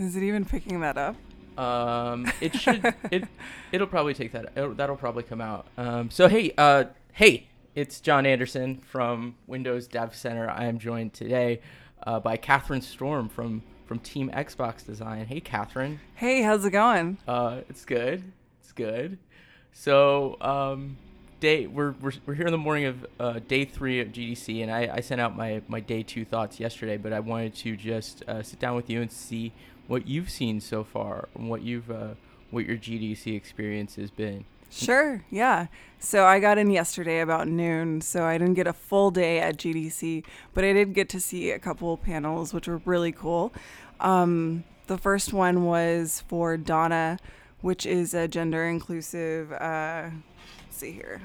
Is it even picking that up? Um, it should. it it'll probably take that. It'll, that'll probably come out. Um, so hey, uh, hey, it's John Anderson from Windows Dev Center. I am joined today uh, by Kathryn Storm from from Team Xbox Design. Hey, Kathryn. Hey, how's it going? Uh, it's good. It's good. So, um, day we're, we're, we're here in the morning of uh, day three of GDC, and I, I sent out my, my day two thoughts yesterday, but I wanted to just uh, sit down with you and see what you've seen so far and what you've uh, what your GDC experience has been. Sure, yeah. So I got in yesterday about noon, so I didn't get a full day at GDC, but I did get to see a couple panels, which were really cool. Um, the first one was for Donna, which is a gender inclusive. Uh, let's see here,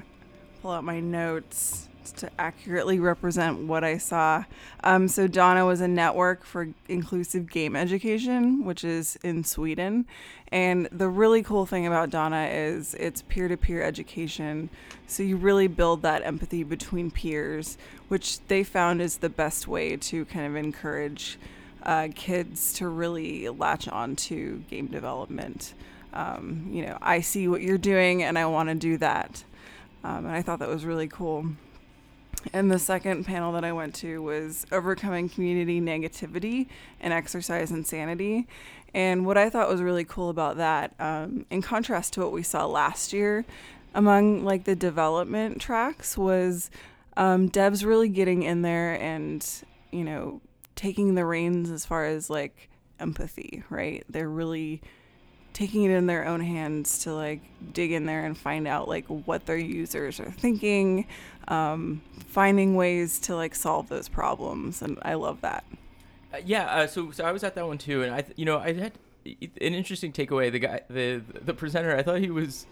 pull out my notes to accurately represent what I saw. Um, so Donna was a network for inclusive game education, which is in Sweden. And the really cool thing about Donna is it's peer-to-peer education. So you really build that empathy between peers, which they found is the best way to kind of encourage uh, kids to really latch on to game development. Um, you know, I see what you're doing and I want to do that. Um, and I thought that was really cool. And the second panel that I went to was overcoming community negativity and exercise insanity. And what I thought was really cool about that, um, in contrast to what we saw last year, among like the development tracks was um, devs really getting in there and you know taking the reins as far as like empathy, right? They're really taking it in their own hands to like dig in there and find out like what their users are thinking, um, finding ways to like solve those problems, and I love that. Uh, yeah, uh, so so I was at that one too, and I you know I had an interesting takeaway. The guy, the the presenter, I thought he was,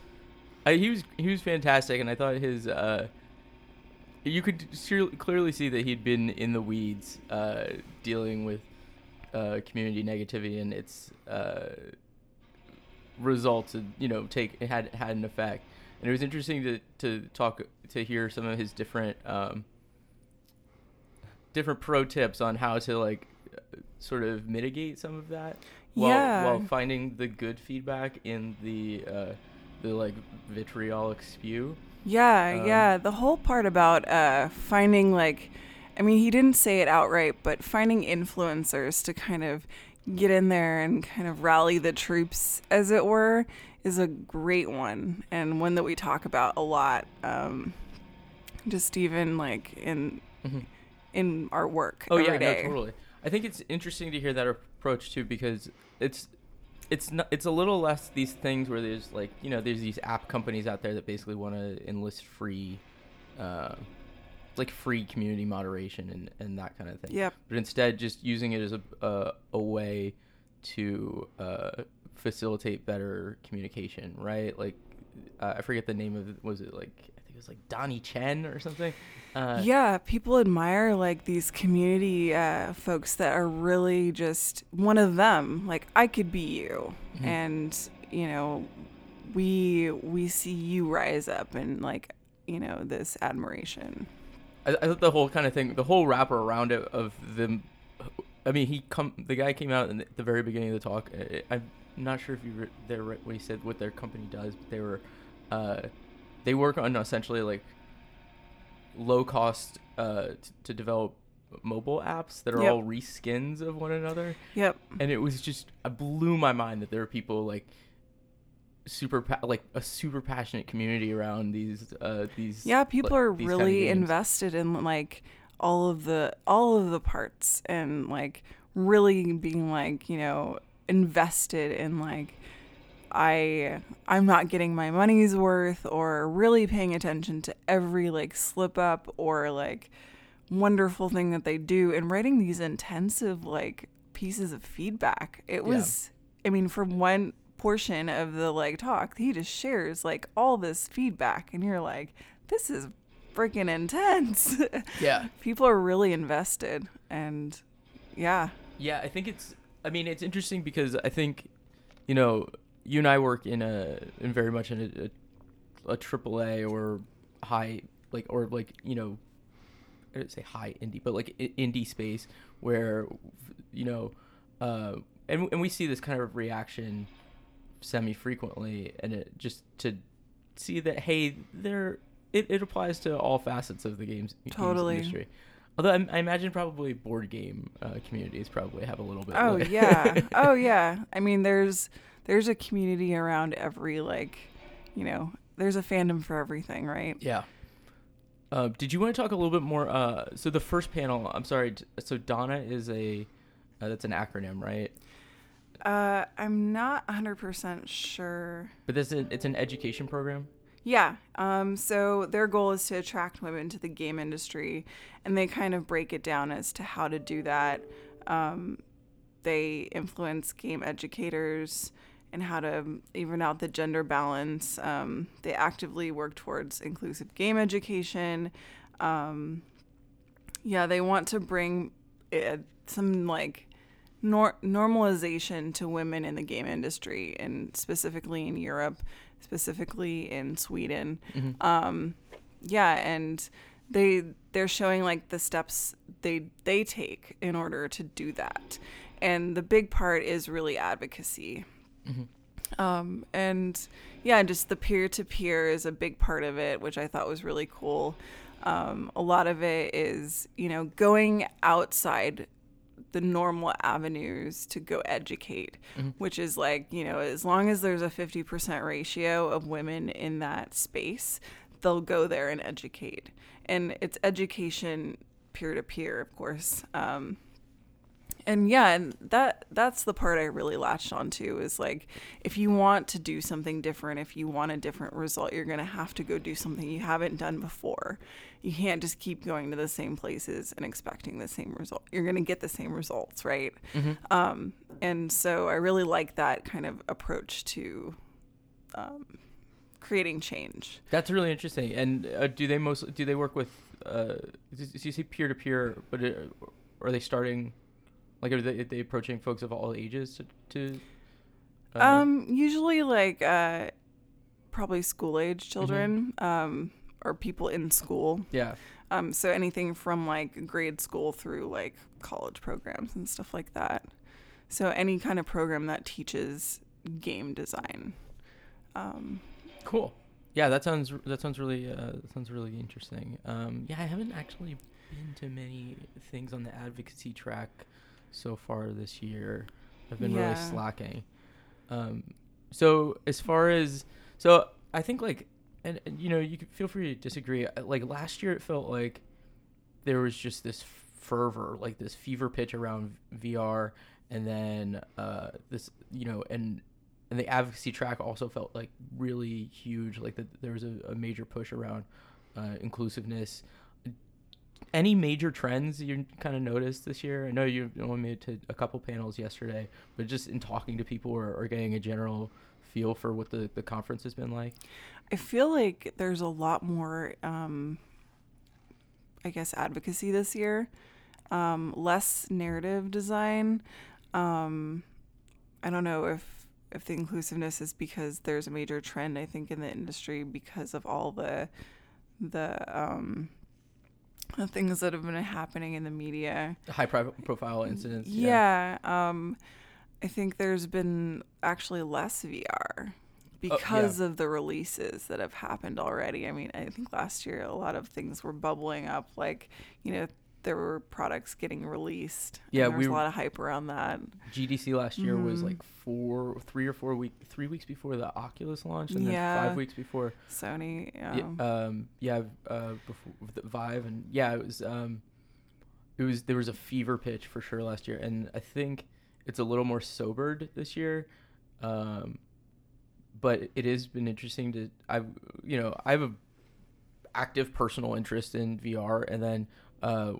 I, he was he was fantastic, and I thought his. Uh, you could clearly see that he'd been in the weeds, uh, dealing with uh, community negativity, and its uh, results. You know, take it had had an effect, and it was interesting to to talk to hear some of his different um, different pro tips on how to like sort of mitigate some of that while, yeah. while finding the good feedback in the uh, the like vitriolic spew. Yeah, Um, yeah. The whole part about uh, finding like, I mean, he didn't say it outright, but finding influencers to kind of get in there and kind of rally the troops, as it were, is a great one and one that we talk about a lot. Um, just even like in Mhm. in our work. Oh every yeah, day. no, totally. I think it's interesting to hear that approach too because it's it's not it's a little less these things where there's like you know there's these app companies out there that basically want to enlist free, uh, like free community moderation and and that kind of thing. Yeah. But instead, just using it as a a, a way to uh, facilitate better communication, right? Like uh, I forget the name of it. Was it like I think it was like Donnie Chen or something? Uh, yeah, people admire like these community uh, folks that are really just one of them. Like I could be you, Mhm. and you know, we we see you rise up and like you know this admiration. I, I thought the whole kind of thing, the whole wrapper around it of the, I mean, he come. The guy came out in the, the very beginning of the talk. I, I'm not sure if you were there right when he said what their company does, but they were, uh, they work on essentially like low cost uh, t- to develop mobile apps that are Yep. all reskins of one another, Yep. and it was just it blew my mind that there are people like super pa- like a super passionate community around these uh these Yeah, people like, are these kind of really invested in like all of the all of the parts and like really being like, you know, invested in like I I'm not getting my money's worth or really paying attention to every like slip up or like wonderful thing that they do and writing these intensive like pieces of feedback. It was I mean from one portion of the like talk, he just shares like all this feedback and you're like this is freaking intense. yeah People are really invested and yeah. Yeah, I think it's. I mean, it's interesting because I think, you know, you and I work in a in very much in a, a, a AAA or high like or like you know, I didn't say high indie, but like indie space where, you know, uh, and and we see this kind of reaction semi frequently, and it just to see that hey, there it, it applies to all facets of the games, games Totally. industry. Although I, I imagine probably board game uh, communities probably have a little bit. Oh yeah. oh yeah. I mean, there's there's a community around every like, you know, there's a fandom for everything, right? Yeah. Uh, did you want to talk a little bit more? Uh, so the first panel, I'm sorry. So Donna is a, uh, that's an acronym, right? Uh, I'm not 100% sure. But this is it's an education program. Yeah. Um, so their goal is to attract women to the game industry, and they kind of break it down as to how to do that. Um, they influence game educators and how to even out the gender balance. Um, they actively work towards inclusive game education. Um, yeah, they want to bring uh, some like nor- normalization to women in the game industry, and specifically in Europe, specifically in Sweden. Um, yeah, and they they're showing like the steps they they take in order to do that, and the big part is really advocacy. Um, and yeah, just the peer to peer is a big part of it, which I thought was really cool. Um, a lot of it is, you know, going outside the normal avenues to go educate, which is like, you know, as long as there's a 50% ratio of women in that space, they'll go there and educate. And it's education peer to peer, of course. Um, and yeah and that that's the part i really latched onto is like if you want to do something different if you want a different result you're going to have to go do something you haven't done before you can't just keep going to the same places and expecting the same result you're going to get the same results right um, and so i really like that kind of approach to um, creating change That's really interesting. And uh, do they mostly do they work with? Uh, do you see peer to peer? But it, are they starting? Like, are they, are they approaching folks of all ages to? to uh, Um, usually like uh, probably school age children, um, or people in school. yeah. Um, so anything from like grade school through like college programs and stuff like that. So any kind of program that teaches game design. Um, Cool. Yeah, that sounds that sounds really uh, that sounds really interesting. Um, yeah, I haven't actually been to many things on the advocacy track so far this year. I've been really slacking. Um, so as far as so, I think like, and, and you know, you can feel free to disagree. Uh, Like last year, it felt like there was just this fervor, like this fever pitch around VR, and then uh, this, you know, and and the advocacy track also felt like really huge. Like that there was a, a major push around uh, inclusiveness. Any major trends you kind of noticed this year? I know you only made it to a couple panels yesterday, but just in talking to people or, or getting a general feel for what the, the conference has been like. I feel like there's a lot more, um, I guess, advocacy this year, um, less narrative design. Um, I don't know if if the inclusiveness is because there's a major trend I think in the industry because of all the the um, the things that have been happening in the media. High profile incidents. Yeah. Um, I think there's been actually less VR because of the releases that have happened already. I mean, I think last year a lot of things were bubbling up, like you know there were products getting released. Yeah, there was we a lot of hype around that. GDC last year was Mhm. like four, three or four week, three weeks before the Oculus launch, and then five weeks before Sony. Yeah, Um, um, yeah, uh, before the Vive, and yeah, it was, um, it was there was a fever pitch for sure last year, and I think it's a little more sobered this year, um, but it has been interesting to I've, you know, I have a active personal interest in VR, and then, uh,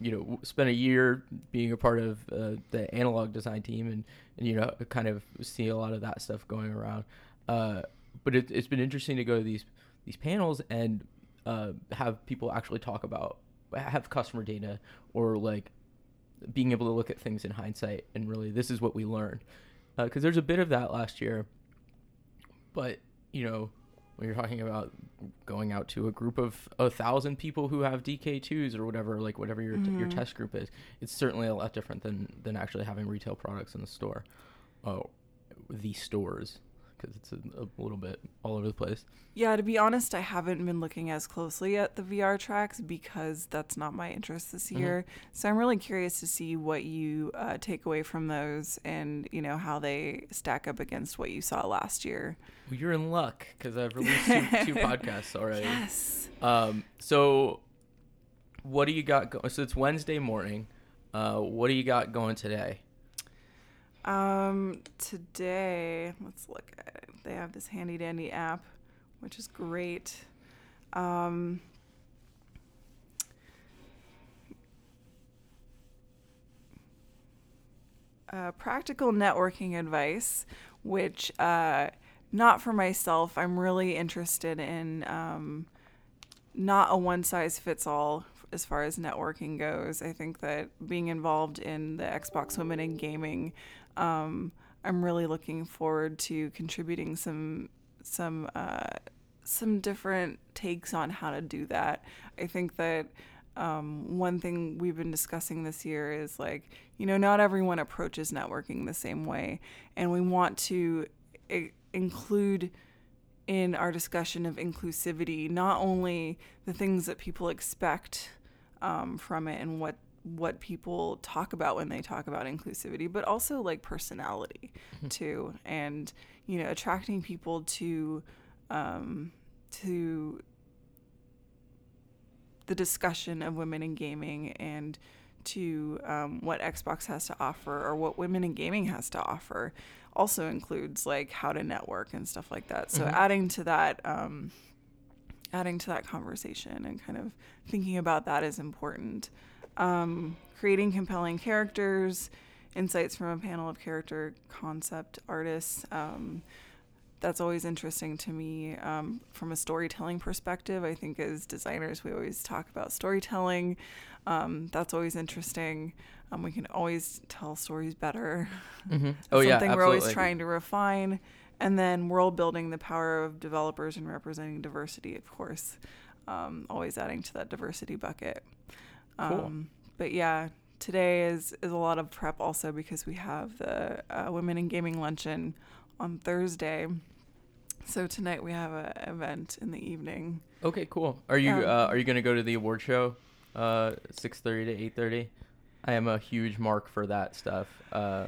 you know, spent a year being a part of uh, the analog design team, and and you know, kind of see a lot of that stuff going around. Uh, but it, it's been interesting to go to these these panels and uh, have people actually talk about have customer data or like being able to look at things in hindsight and really this is what we learned because there's a bit of that last year but you know when you're talking about going out to a group of a thousand people who have DK2s or whatever, like whatever your t- your mm-hmm. test group is, it's certainly a lot different than than actually having retail products in the store. Oh, the stores, because it's a, a little bit all over the place. Yeah, to be honest, I haven't been looking as closely at the VR tracks because that's not my interest this Mhm. year. So I'm really curious to see what you uh, take away from those and, you know, how they stack up against what you saw last year. Well, you're in luck because I've released two, two podcasts already. Yes. Um, so what do you got? Go- so it's Wednesday morning. Uh, what do you got going today? Um, today, let's look at it. They have this handy dandy app, which is great. Um, uh, practical networking advice, which uh, not for myself. I'm really interested in um, not a one size fits all as far as networking goes. I think that being involved in the Xbox Women in Gaming, um, I'm really looking forward to contributing some some uh, some different takes on how to do that. I think that um, one thing we've been discussing this year is like, you know, not everyone approaches networking the same way. And we want to I- include in our discussion of inclusivity not only the things that people expect um, from it and what what people talk about when they talk about inclusivity, but also like personality too, and you know, attracting people to um, to the discussion of women in gaming and to um, what Xbox has to offer or what women in gaming has to offer also includes like how to network and stuff like that. So Mhm. adding to that, um, adding to that conversation and kind of thinking about that is important. Um, creating compelling characters, insights from a panel of character concept artists. Um, that's always interesting to me um, from a storytelling perspective. I think as designers, we always talk about storytelling. Um, that's always interesting. Um, we can always tell stories better. Mm-hmm. Oh yeah, something we're always trying to refine. And then world building, the power of developers and representing diversity, of course. Um, always adding to that diversity bucket. Cool. Um, but yeah, today is, is a lot of prep also because we have the uh, Women in Gaming Luncheon on Thursday. So tonight we have an event in the evening. Okay, cool. Are you Um, uh, are you gonna go to the award show, uh, six thirty to eight thirty? I am a huge mark for that stuff. Uh,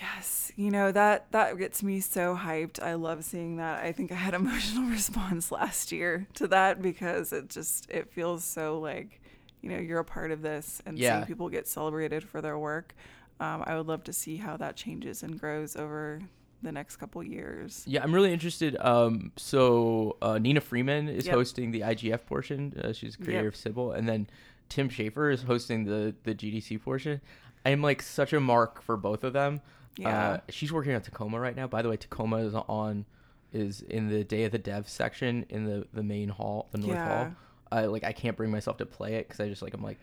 Yes, you know that that gets me so hyped. I love seeing that. I think I had emotional response last year to that because it just it feels so like, you know, you're a part of this and Yeah. seeing people get celebrated for their work. Um, I would love to see how that changes and grows over the next couple years. yeah, I'm really interested. Um, so uh, Nina Freeman is Yep. hosting the IGF portion. Uh, she's the creator Yep. of Cibele, and then Tim Schafer is hosting the the GDC portion. I am like such a mark for both of them. Yeah. Uh, she's working on Tacoma right now. By the way, Tacoma is on is in the Day of the Dev section in the the main hall, the North Yeah. Hall. I like I can't bring myself to play it because I just like I'm like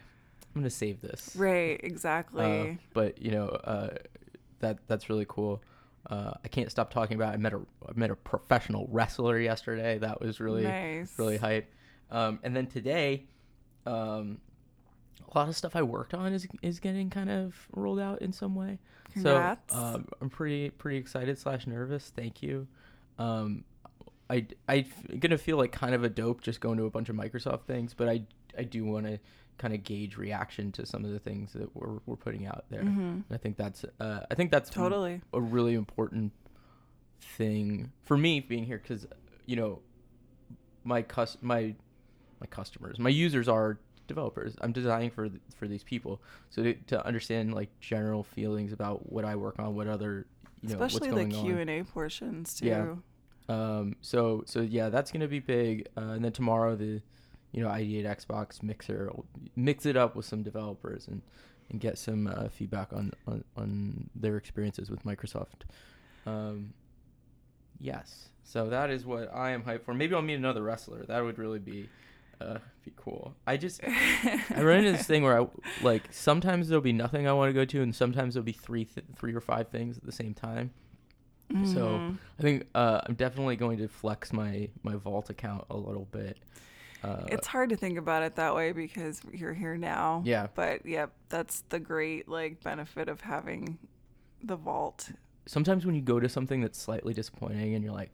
I'm gonna save this. right, Uh, exactly. but you know uh, that that's really cool. Uh, I can't stop talking about. It. I met a I met a professional wrestler yesterday. That was really nice. really hype. Um, and then today, um, a lot of stuff I worked on is is getting kind of rolled out in some way. Congrats. So um, I'm pretty pretty excited slash nervous. Thank you. Um, I I gonna feel like kind of a dope just going to a bunch of Microsoft things, but I I do want to kind of gauge reaction to some of the things that we're we're putting out there. Mhm. I think that's uh, I think that's Totally. a really important thing for me being here because you know my cus my my customers my users are developers. I'm designing for for these people. So to, to understand like general feelings about what i work on what other you know Especially the Q and A portions too. Yeah. um so so yeah that's gonna be big. Uh, and then tomorrow the you know ideate xbox mixer mix it up with some developers and and get some uh, feedback on, on on their experiences with microsoft. Um yes. So that is what i am hyped for. Maybe i'll meet another wrestler. That would really be uh be cool i just i run into this thing where i like sometimes there'll be nothing i want to go to and sometimes there'll be three th- three or five things at the same time So Mhm. I think uh, I'm definitely going to flex my my vault account a little bit. Uh, it's hard to think about it that way because you're here now. yeah. But yep, that's the great like benefit of having the vault. Sometimes when you go to something that's slightly disappointing and you're like,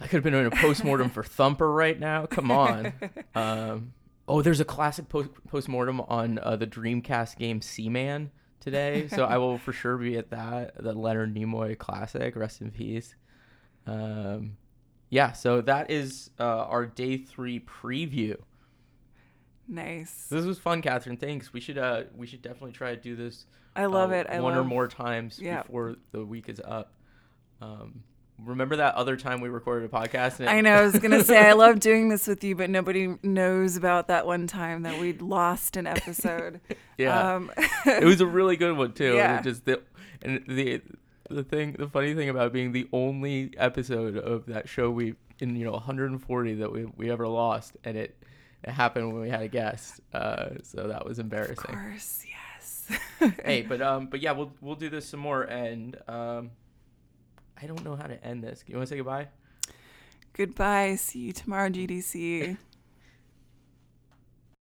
I could have been doing a postmortem for Thumper right now. Come on. Um, oh, there's a classic post postmortem on uh, the Dreamcast game Seaman today, so I will for sure be at that. The Leonard Nimoy classic. Rest in peace. Um, yeah, so that is uh, our day three preview. Nice. This was fun, Kathryn. Thanks. We should uh we should definitely try to do this. I love uh, it. I one love or more times yeah. before the week is up. Um, remember that other time we recorded a podcast? And it- I know. I was gonna say I love doing this with you, but nobody knows about that one time that we lost an episode. yeah, Um, it was a really good one too. Yeah. And it just the and the the thing the funny thing about being the only episode of that show we in you know 140 that we we ever lost, and it it happened when we had a guest. Uh, so that was embarrassing. of course, yes. hey, but um, but yeah, we'll we'll do this some more, and um, I don't know how to end this. You want to say goodbye? Goodbye. See you tomorrow, GDC.